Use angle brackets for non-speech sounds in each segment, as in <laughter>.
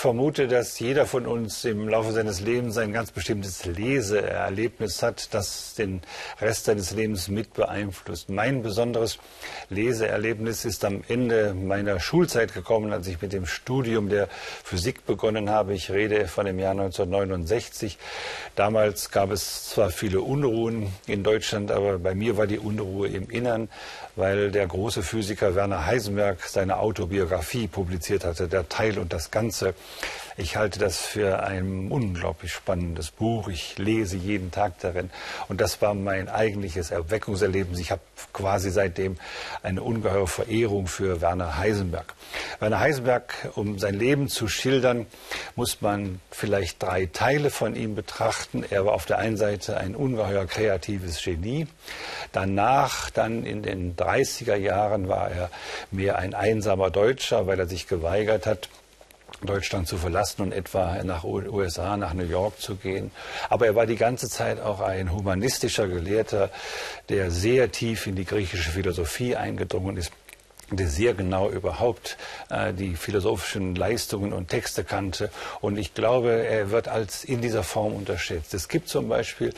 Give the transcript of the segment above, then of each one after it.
Vermute, dass jeder von uns im Laufe seines Lebens ein ganz bestimmtes Leseerlebnis hat, das den Rest seines Lebens mit beeinflusst. Mein besonderes Leseerlebnis ist am Ende meiner Schulzeit gekommen, als ich mit dem Studium der Physik begonnen habe. Ich rede von dem Jahr 1969. Damals gab es zwar viele Unruhen in Deutschland, aber bei mir war die Unruhe im Innern, weil der große Physiker Werner Heisenberg seine Autobiografie publiziert hatte, der Teil und das Ganze. Ich halte das für ein unglaublich spannendes Buch. Ich lese jeden Tag darin. Und das war mein eigentliches Erweckungserlebnis. Ich habe quasi seitdem eine ungeheure Verehrung für Werner Heisenberg. Werner Heisenberg, um sein Leben zu schildern, muss man vielleicht drei Teile von ihm betrachten. Er war auf der einen Seite ein ungeheuer kreatives Genie. Danach, dann in den 30er Jahren, war er mehr ein einsamer Deutscher, weil er sich geweigert hat, Deutschland zu verlassen und etwa nach USA, nach New York zu gehen. Aber er war die ganze Zeit auch ein humanistischer Gelehrter, der sehr tief in die griechische Philosophie eingedrungen ist der sehr genau überhaupt äh, die philosophischen Leistungen und Texte kannte. Und ich glaube, er wird als in dieser Form unterschätzt. Es gibt zum Beispiel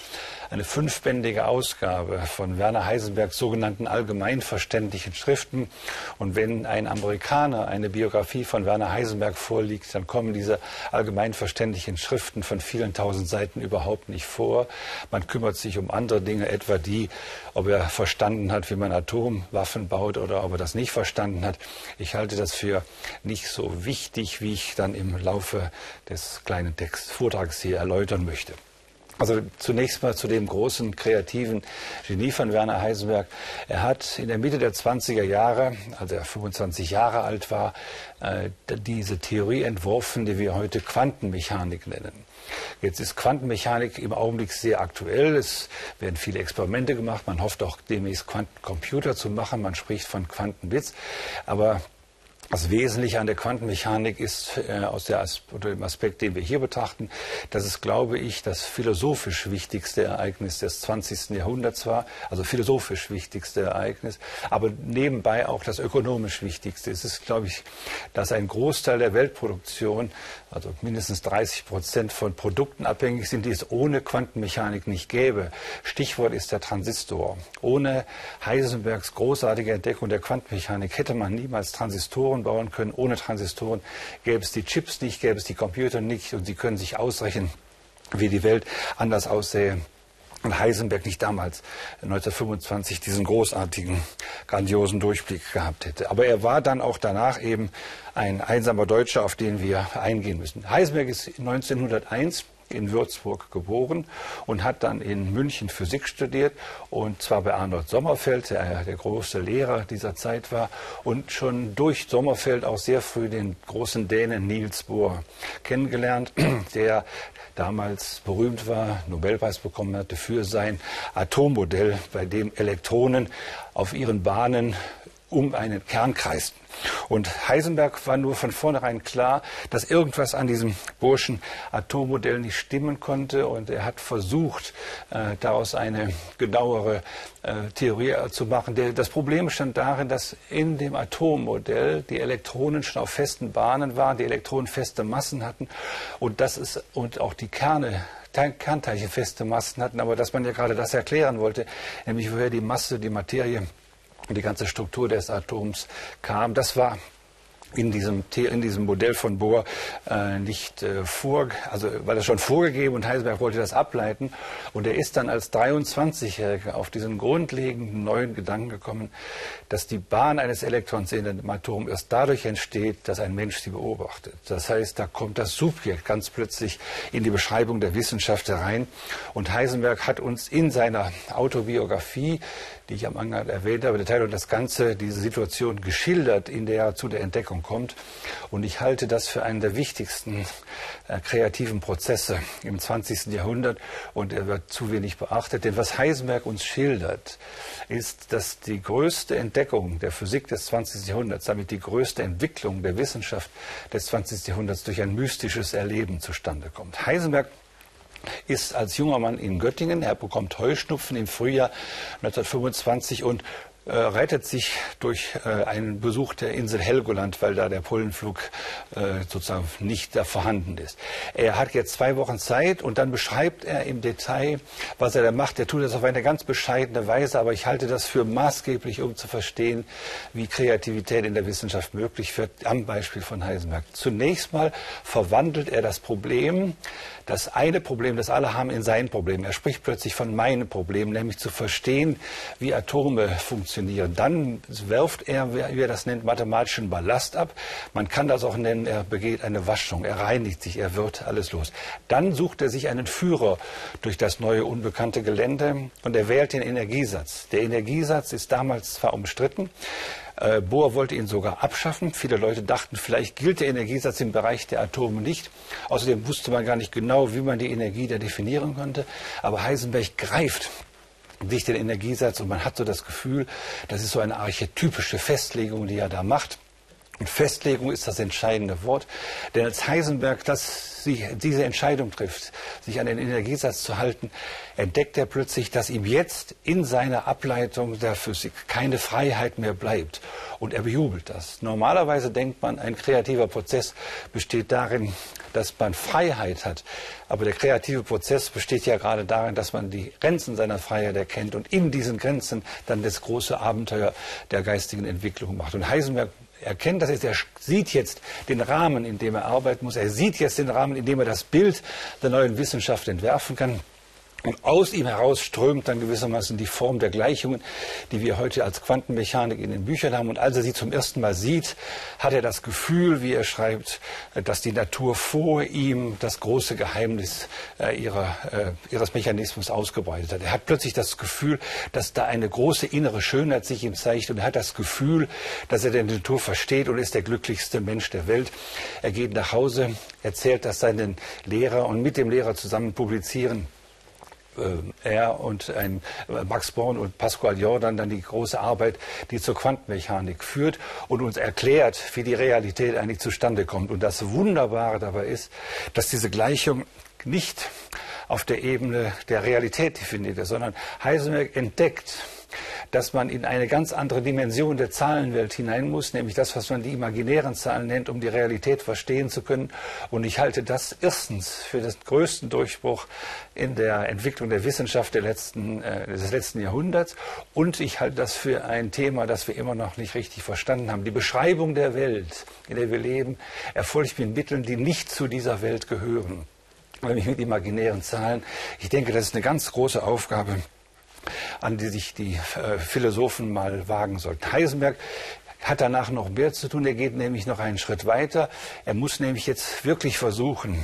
eine fünfbändige Ausgabe von Werner Heisenbergs sogenannten allgemeinverständlichen Schriften. Und wenn ein Amerikaner eine Biografie von Werner Heisenberg vorliegt, dann kommen diese allgemeinverständlichen Schriften von vielen tausend Seiten überhaupt nicht vor. Man kümmert sich um andere Dinge, etwa die, ob er verstanden hat, wie man Atomwaffen baut oder ob er das nicht verstanden hat. Ich halte das für nicht so wichtig, wie ich dann im Laufe des kleinen Text Vortrags hier erläutern möchte. Also zunächst mal zu dem großen kreativen Genie von Werner Heisenberg. Er hat in der Mitte der 20er Jahre, als er 25 Jahre alt war, äh, diese Theorie entworfen, die wir heute Quantenmechanik nennen. Jetzt ist Quantenmechanik im Augenblick sehr aktuell. Es werden viele Experimente gemacht. Man hofft auch demnächst Quantencomputer zu machen. Man spricht von Quantenbits. Aber das Wesentliche an der Quantenmechanik ist äh, aus der As dem Aspekt, den wir hier betrachten, dass es, glaube ich, das philosophisch wichtigste Ereignis des 20. Jahrhunderts war, also philosophisch wichtigste Ereignis, aber nebenbei auch das ökonomisch wichtigste. Es ist, glaube ich, dass ein Großteil der Weltproduktion, also mindestens 30 Prozent von Produkten abhängig sind, die es ohne Quantenmechanik nicht gäbe. Stichwort ist der Transistor. Ohne Heisenbergs großartige Entdeckung der Quantenmechanik hätte man niemals Transistoren bauen können. Ohne Transistoren gäbe es die Chips nicht, gäbe es die Computer nicht und Sie können sich ausrechnen, wie die Welt anders aussähe. Und Heisenberg nicht damals, 1925, diesen großartigen, grandiosen Durchblick gehabt hätte. Aber er war dann auch danach eben ein einsamer Deutscher, auf den wir eingehen müssen. Heisenberg ist 1901 in Würzburg geboren und hat dann in München Physik studiert und zwar bei Arnold Sommerfeld, der der große Lehrer dieser Zeit war und schon durch Sommerfeld auch sehr früh den großen Dänen Niels Bohr kennengelernt, <clears throat> der damals berühmt war, Nobelpreis bekommen hatte für sein Atommodell, bei dem Elektronen auf ihren Bahnen um einen Kern kreisten. Und Heisenberg war nur von vornherein klar, dass irgendwas an diesem Burschen Atommodell nicht stimmen konnte. Und er hat versucht, äh, daraus eine genauere äh, Theorie zu machen. Der, das Problem stand darin, dass in dem Atommodell die Elektronen schon auf festen Bahnen waren, die Elektronen feste Massen hatten und, das ist, und auch die Kerne Kernteilchen feste Massen hatten, aber dass man ja gerade das erklären wollte, nämlich woher die Masse, die Materie die ganze Struktur des Atoms kam. Das war in diesem, in diesem Modell von Bohr äh, nicht äh, vor, also war das schon vorgegeben und Heisenberg wollte das ableiten. Und er ist dann als 23-Jähriger auf diesen grundlegenden neuen Gedanken gekommen, dass die Bahn eines Elektrons in dem Atom erst dadurch entsteht, dass ein Mensch sie beobachtet. Das heißt, da kommt das Subjekt ganz plötzlich in die Beschreibung der Wissenschaft herein. Und Heisenberg hat uns in seiner Autobiografie die ich am Anfang erwähnt habe, der Teil und das Ganze, diese Situation geschildert, in der er zu der Entdeckung kommt. Und ich halte das für einen der wichtigsten äh, kreativen Prozesse im 20. Jahrhundert und er wird zu wenig beachtet. Denn was Heisenberg uns schildert, ist, dass die größte Entdeckung der Physik des 20. Jahrhunderts, damit die größte Entwicklung der Wissenschaft des 20. Jahrhunderts durch ein mystisches Erleben zustande kommt. Heisenberg ist als junger Mann in Göttingen. Er bekommt Heuschnupfen im Frühjahr 1925 und äh, rettet sich durch äh, einen Besuch der Insel Helgoland, weil da der Pollenflug äh, sozusagen nicht da vorhanden ist. Er hat jetzt zwei Wochen Zeit und dann beschreibt er im Detail, was er da macht. Er tut das auf eine ganz bescheidene Weise, aber ich halte das für maßgeblich, um zu verstehen, wie Kreativität in der Wissenschaft möglich wird, am Beispiel von Heisenberg. Zunächst mal verwandelt er das Problem, das eine Problem, das alle haben, in sein Problem. Er spricht plötzlich von meinem Problem, nämlich zu verstehen, wie Atome funktionieren. Dann wirft er, wie er das nennt, mathematischen Ballast ab. Man kann das auch nennen, er begeht eine Waschung, er reinigt sich, er wird alles los. Dann sucht er sich einen Führer durch das neue unbekannte Gelände und er wählt den Energiesatz. Der Energiesatz ist damals zwar umstritten, äh, Bohr wollte ihn sogar abschaffen. Viele Leute dachten, vielleicht gilt der Energiesatz im Bereich der Atome nicht. Außerdem wusste man gar nicht genau, wie man die Energie da definieren konnte. Aber Heisenberg greift sich den Energiesatz und man hat so das Gefühl, das ist so eine archetypische Festlegung, die er da macht. Und Festlegung ist das entscheidende Wort. Denn als Heisenberg das, sich, diese Entscheidung trifft, sich an den Energiesatz zu halten, entdeckt er plötzlich, dass ihm jetzt in seiner Ableitung der Physik keine Freiheit mehr bleibt. Und er bejubelt das. Normalerweise denkt man, ein kreativer Prozess besteht darin, dass man Freiheit hat. Aber der kreative Prozess besteht ja gerade darin, dass man die Grenzen seiner Freiheit erkennt und in diesen Grenzen dann das große Abenteuer der geistigen Entwicklung macht. Und Heisenberg erkennt das jetzt, er sieht jetzt den Rahmen, in dem er arbeiten muss, er sieht jetzt den Rahmen, in dem er das Bild der neuen Wissenschaft entwerfen kann. Und aus ihm heraus strömt dann gewissermaßen die Form der Gleichungen, die wir heute als Quantenmechanik in den Büchern haben. Und als er sie zum ersten Mal sieht, hat er das Gefühl, wie er schreibt, dass die Natur vor ihm das große Geheimnis äh, ihrer, äh, ihres Mechanismus ausgebreitet hat. Er hat plötzlich das Gefühl, dass da eine große innere Schönheit sich ihm zeigt. Und er hat das Gefühl, dass er die Natur versteht und ist der glücklichste Mensch der Welt. Er geht nach Hause, erzählt das seinen Lehrer und mit dem Lehrer zusammen publizieren er und ein äh, Max Born und Pascual Jordan dann die große Arbeit, die zur Quantenmechanik führt und uns erklärt, wie die Realität eigentlich zustande kommt. Und das Wunderbare dabei ist, dass diese Gleichung nicht auf der Ebene der Realität definiert ist, sondern Heisenberg entdeckt, dass man in eine ganz andere Dimension der Zahlenwelt hinein muss, nämlich das, was man die imaginären Zahlen nennt, um die Realität verstehen zu können. Und ich halte das erstens für den größten Durchbruch in der Entwicklung der Wissenschaft der letzten, äh, des letzten Jahrhunderts. Und ich halte das für ein Thema, das wir immer noch nicht richtig verstanden haben. Die Beschreibung der Welt, in der wir leben, erfolgt mit Mitteln, die nicht zu dieser Welt gehören nämlich mit imaginären Zahlen. Ich denke, das ist eine ganz große Aufgabe an die sich die äh, Philosophen mal wagen sollten. Heisenberg hat danach noch mehr zu tun. Er geht nämlich noch einen Schritt weiter. Er muss nämlich jetzt wirklich versuchen,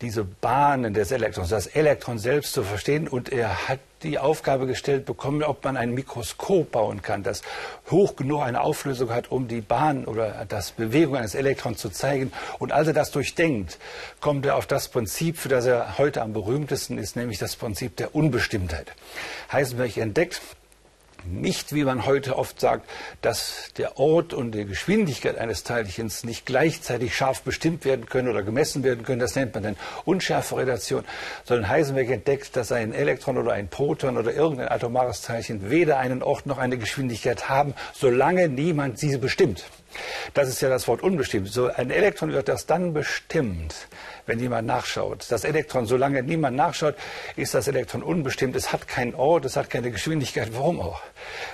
diese Bahnen des Elektrons, das Elektron selbst zu verstehen. Und er hat die Aufgabe gestellt bekommen, ob man ein Mikroskop bauen kann, das hoch genug eine Auflösung hat, um die Bahn oder das Bewegung eines Elektrons zu zeigen. Und als er das durchdenkt, kommt er auf das Prinzip, für das er heute am berühmtesten ist, nämlich das Prinzip der Unbestimmtheit. Heisenberg entdeckt, nicht, wie man heute oft sagt, dass der Ort und die Geschwindigkeit eines Teilchens nicht gleichzeitig scharf bestimmt werden können oder gemessen werden können. Das nennt man dann Unschärferelation. Sondern Heisenberg entdeckt, dass ein Elektron oder ein Proton oder irgendein atomares Teilchen weder einen Ort noch eine Geschwindigkeit haben, solange niemand sie bestimmt. Das ist ja das Wort unbestimmt. So ein Elektron wird erst dann bestimmt, wenn jemand nachschaut. Das Elektron, solange niemand nachschaut, ist das Elektron unbestimmt. Es hat keinen Ort, es hat keine Geschwindigkeit. Warum auch?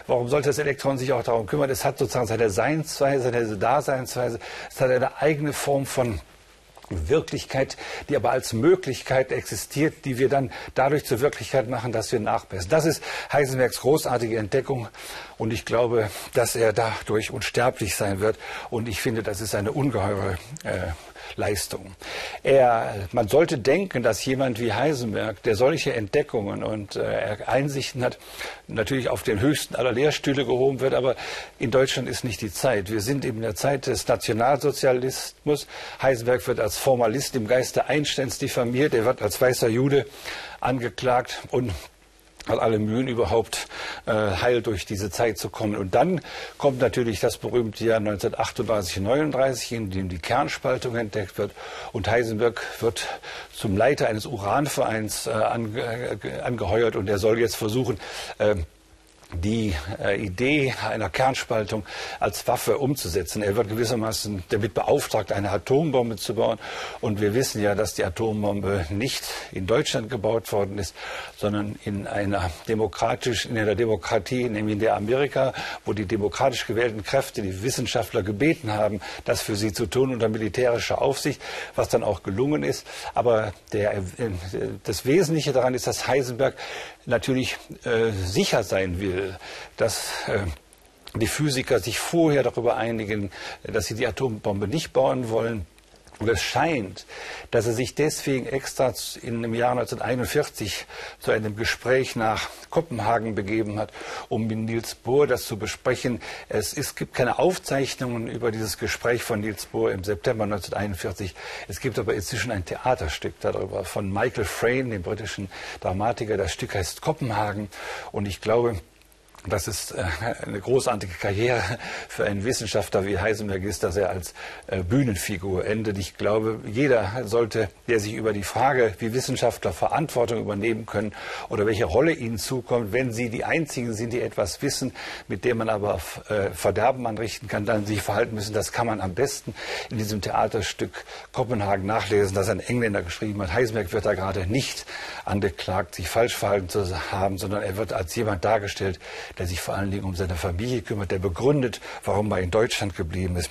Warum sollte das Elektron sich auch darum kümmern? Es hat sozusagen seine Seinsweise, seine Daseinsweise. Es hat eine eigene Form von Wirklichkeit, die aber als Möglichkeit existiert, die wir dann dadurch zur Wirklichkeit machen, dass wir nachbessern. Das ist Heisenbergs großartige Entdeckung und ich glaube, dass er dadurch unsterblich sein wird und ich finde, das ist eine ungeheure äh, Leistung. Er, man sollte denken, dass jemand wie Heisenberg, der solche Entdeckungen und äh, Einsichten hat, natürlich auf den höchsten aller Lehrstühle gehoben wird, aber in Deutschland ist nicht die Zeit. Wir sind in der Zeit des Nationalsozialismus. Heisenberg wird als Formalist im Geiste Einsteins diffamiert, er wird als weißer Jude angeklagt und hat alle Mühen überhaupt äh, heil durch diese Zeit zu kommen. Und dann kommt natürlich das berühmte Jahr 1938, 39, in dem die Kernspaltung entdeckt wird und Heisenberg wird zum Leiter eines Uranvereins äh, ange, äh, angeheuert und er soll jetzt versuchen, äh, die äh, Idee einer Kernspaltung als Waffe umzusetzen. Er wird gewissermaßen damit beauftragt, eine Atombombe zu bauen. Und wir wissen ja, dass die Atombombe nicht in Deutschland gebaut worden ist, sondern in einer demokratisch, in einer Demokratie, nämlich in der Amerika, wo die demokratisch gewählten Kräfte, die Wissenschaftler gebeten haben, das für sie zu tun unter militärischer Aufsicht, was dann auch gelungen ist. Aber der, äh, das Wesentliche daran ist, dass Heisenberg natürlich äh, sicher sein will, dass äh, die Physiker sich vorher darüber einigen, dass sie die Atombombe nicht bauen wollen. Und es scheint, dass er sich deswegen extra in dem Jahr 1941 zu einem Gespräch nach Kopenhagen begeben hat, um mit Niels Bohr das zu besprechen. Es, es gibt keine Aufzeichnungen über dieses Gespräch von Niels Bohr im September 1941. Es gibt aber inzwischen ein Theaterstück darüber von Michael Frayn, dem britischen Dramatiker. Das Stück heißt Kopenhagen. Und ich glaube, dass es äh, eine großartige Karriere für einen Wissenschaftler wie Heisenberg ist, dass er als äh, Bühnenfigur endet. Ich glaube, jeder sollte, der sich über die Frage, wie Wissenschaftler Verantwortung übernehmen können oder welche Rolle ihnen zukommt, wenn sie die einzigen sind, die etwas wissen, mit dem man aber äh, Verderben anrichten kann, dann sich verhalten müssen. Das kann man am besten in diesem Theaterstück Kopenhagen nachlesen, das ein Engländer geschrieben hat. Heisenberg wird da gerade nicht angeklagt, sich falsch verhalten zu haben, sondern er wird als jemand dargestellt, der sich vor allen Dingen um seine Familie kümmert, der begründet, warum er in Deutschland geblieben ist.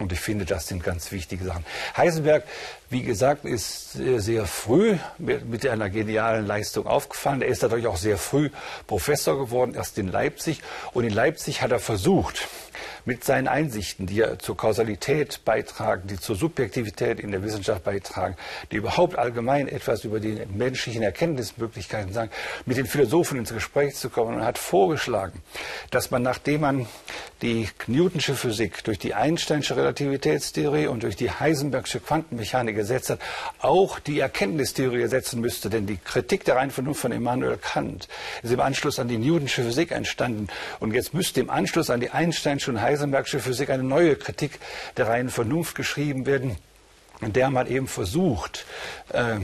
Und ich finde, das sind ganz wichtige Sachen. Heisenberg, wie gesagt, ist sehr früh mit einer genialen Leistung aufgefallen. Er ist dadurch auch sehr früh Professor geworden, erst in Leipzig. Und in Leipzig hat er versucht, mit seinen Einsichten, die ja zur Kausalität beitragen, die zur Subjektivität in der Wissenschaft beitragen, die überhaupt allgemein etwas über die menschlichen Erkenntnismöglichkeiten sagen, mit den Philosophen ins Gespräch zu kommen und hat vorgeschlagen, dass man, nachdem man die Newtonsche Physik durch die Einsteinsche Relativitätstheorie und durch die Heisenbergsche Quantenmechanik gesetzt hat, auch die Erkenntnistheorie ersetzen müsste. Denn die Kritik der reinen Vernunft von Immanuel Kant ist im Anschluss an die Newtonsche Physik entstanden. Und jetzt müsste im Anschluss an die Einsteinsche und Heisenbergsche Physik eine neue Kritik der reinen Vernunft geschrieben werden, in der man eben versucht, äh,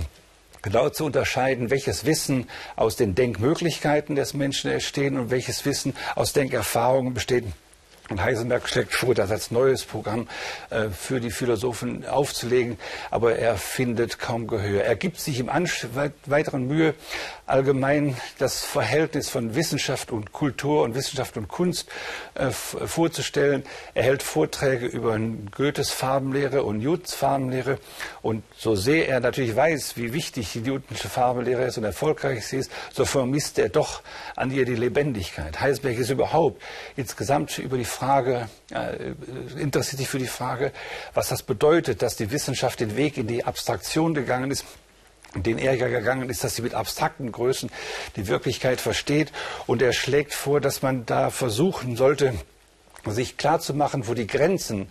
genau zu unterscheiden, welches Wissen aus den Denkmöglichkeiten des Menschen entsteht und welches Wissen aus Denkerfahrungen besteht. Und Heisenberg schlägt vor, das als neues Programm äh, für die Philosophen aufzulegen, aber er findet kaum Gehör. Er gibt sich im Ansch weiteren Mühe, allgemein das Verhältnis von Wissenschaft und Kultur und Wissenschaft und Kunst äh, vorzustellen. Er hält Vorträge über Goethes Farbenlehre und Newtons Farbenlehre. Und so sehr er natürlich weiß, wie wichtig die Newtonsche Farbenlehre ist und erfolgreich sie ist, so vermisst er doch an ihr die Lebendigkeit. Heisenberg ist überhaupt insgesamt über die Frage, äh, interessiert sich für die Frage, was das bedeutet, dass die Wissenschaft den Weg in die Abstraktion gegangen ist den er ja gegangen ist, dass sie mit abstrakten Größen die Wirklichkeit versteht. Und er schlägt vor, dass man da versuchen sollte, sich klarzumachen, wo die Grenzen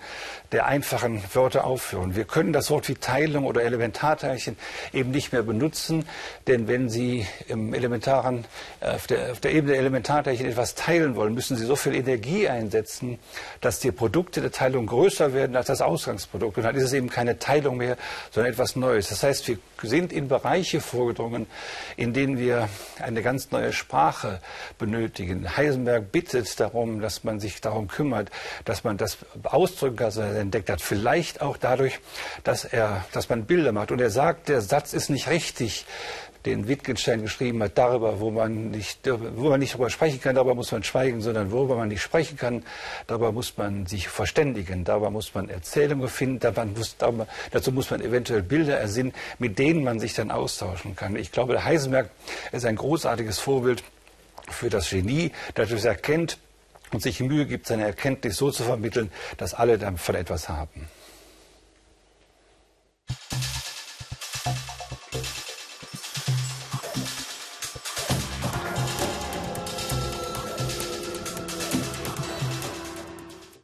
der einfachen Wörter aufhören. Wir können das Wort wie Teilung oder Elementarteilchen eben nicht mehr benutzen, denn wenn Sie im elementaren, äh, auf der, auf der Ebene der Elementarteilchen etwas teilen wollen, müssen Sie so viel Energie einsetzen, dass die Produkte der Teilung größer werden als das Ausgangsprodukt. Und dann ist es eben keine Teilung mehr, sondern etwas Neues. Das heißt, wir sind in Bereiche vorgedrungen, in denen wir eine ganz neue Sprache benötigen. Heisenberg bittet darum, dass man sich darum kümmert, dass man das ausdrücken kann, entdeckt hat. Vielleicht auch dadurch, dass, er, dass man Bilder macht. Und er sagt, der Satz ist nicht richtig, den Wittgenstein geschrieben hat, darüber, wo man nicht, wo man nicht darüber sprechen kann, darüber muss man schweigen, sondern worüber man nicht sprechen kann, darüber muss man sich verständigen, darüber muss man Erzählungen finden, muss, darüber, dazu muss man eventuell Bilder ersinnen, mit denen man sich dann austauschen kann. Ich glaube, der Heisenberg ist ein großartiges Vorbild für das Genie, das es erkennt, und sich Mühe gibt, seine Erkenntnis so zu vermitteln, dass alle davon etwas haben.